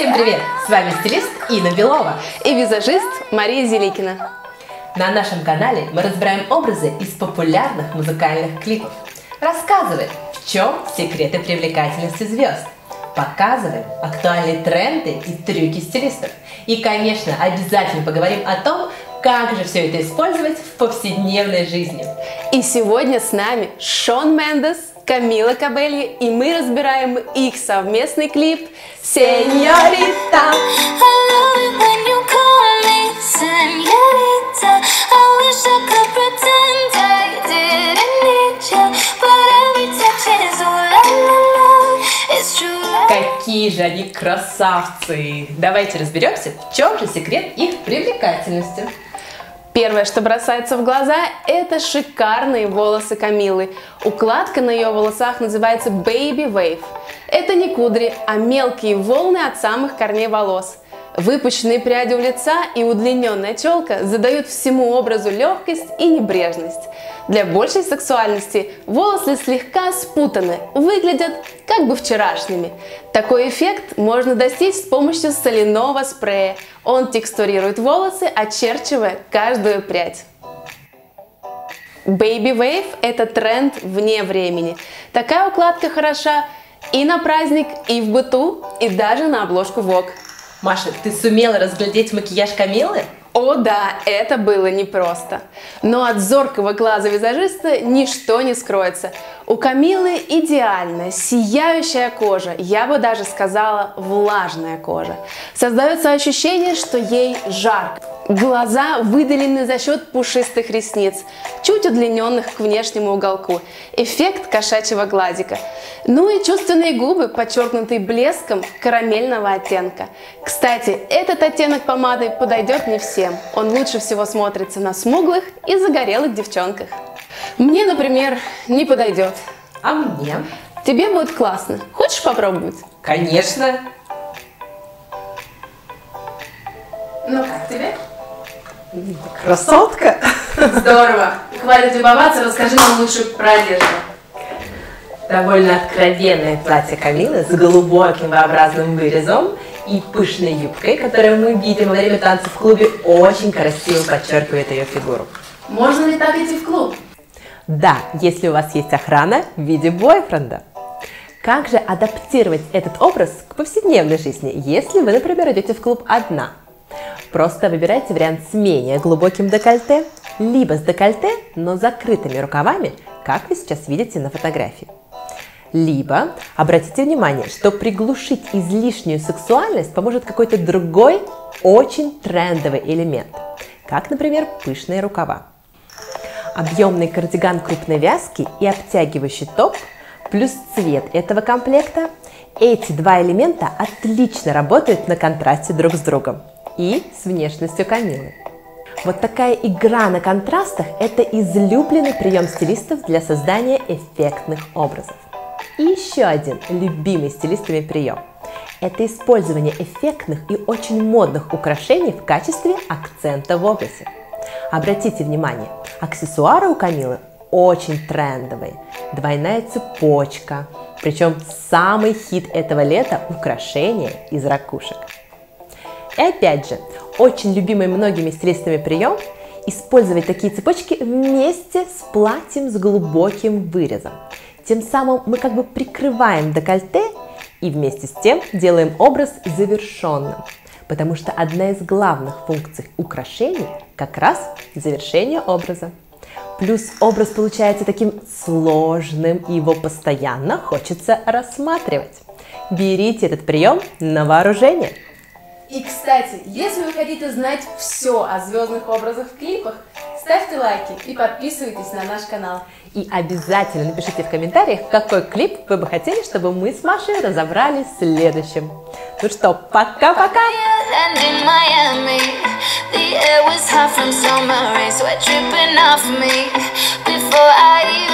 Всем привет! С вами стилист Инна Белова и визажист Мария Зеликина. На нашем канале мы разбираем образы из популярных музыкальных клипов. Рассказываем, в чем секреты привлекательности звезд. Показываем актуальные тренды и трюки стилистов. И, конечно, обязательно поговорим о том, как же все это использовать в повседневной жизни. И сегодня с нами Шон Мендес, Камила Кабелли, и мы разбираем их совместный клип «Сеньорита». Какие же они красавцы! Давайте разберемся, в чем же секрет их привлекательности. Первое, что бросается в глаза, это шикарные волосы Камилы. Укладка на ее волосах называется Baby Wave. Это не кудри, а мелкие волны от самых корней волос. Выпущенные пряди у лица и удлиненная челка задают всему образу легкость и небрежность. Для большей сексуальности волосы слегка спутаны, выглядят как бы вчерашними. Такой эффект можно достичь с помощью соляного спрея. Он текстурирует волосы, очерчивая каждую прядь. Baby Wave – это тренд вне времени. Такая укладка хороша и на праздник, и в быту, и даже на обложку Vogue. Маша, ты сумела разглядеть макияж Камилы? О да, это было непросто. Но от зоркого глаза визажиста ничто не скроется. У Камилы идеальная, сияющая кожа, я бы даже сказала влажная кожа. Создается ощущение, что ей жарко. Глаза выделены за счет пушистых ресниц, чуть удлиненных к внешнему уголку. Эффект кошачьего гладика. Ну и чувственные губы, подчеркнутые блеском карамельного оттенка. Кстати, этот оттенок помады подойдет не всем. Он лучше всего смотрится на смуглых и загорелых девчонках. Мне, например, не подойдет. А мне? Тебе будет классно. Хочешь попробовать? Конечно. Ну как тебе? Красотка! Здорово! Хватит любоваться, расскажи нам лучше про одежду. Довольно откровенное платье Камилы с глубоким V-образным вырезом и пышной юбкой, которую мы видим во время танцев в клубе, очень красиво подчеркивает ее фигуру. Можно ли так идти в клуб? Да, если у вас есть охрана в виде бойфренда. Как же адаптировать этот образ к повседневной жизни, если вы, например, идете в клуб одна? Просто выбирайте вариант с менее глубоким декольте, либо с декольте, но закрытыми рукавами, как вы сейчас видите на фотографии. Либо обратите внимание, что приглушить излишнюю сексуальность поможет какой-то другой очень трендовый элемент, как, например, пышные рукава. Объемный кардиган крупной вязки и обтягивающий топ плюс цвет этого комплекта – эти два элемента отлично работают на контрасте друг с другом и с внешностью Камилы. Вот такая игра на контрастах – это излюбленный прием стилистов для создания эффектных образов. И еще один любимый стилистами прием – это использование эффектных и очень модных украшений в качестве акцента в образе. Обратите внимание, аксессуары у Камилы очень трендовые. Двойная цепочка, причем самый хит этого лета – украшения из ракушек – и опять же, очень любимый многими стилистами прием – использовать такие цепочки вместе с платьем с глубоким вырезом. Тем самым мы как бы прикрываем декольте и вместе с тем делаем образ завершенным. Потому что одна из главных функций украшений как раз завершение образа. Плюс образ получается таким сложным, и его постоянно хочется рассматривать. Берите этот прием на вооружение. И, кстати, если вы хотите знать все о звездных образах в клипах, ставьте лайки и подписывайтесь на наш канал. И обязательно напишите в комментариях, какой клип вы бы хотели, чтобы мы с Машей разобрали следующим. Ну что, пока-пока! Before I even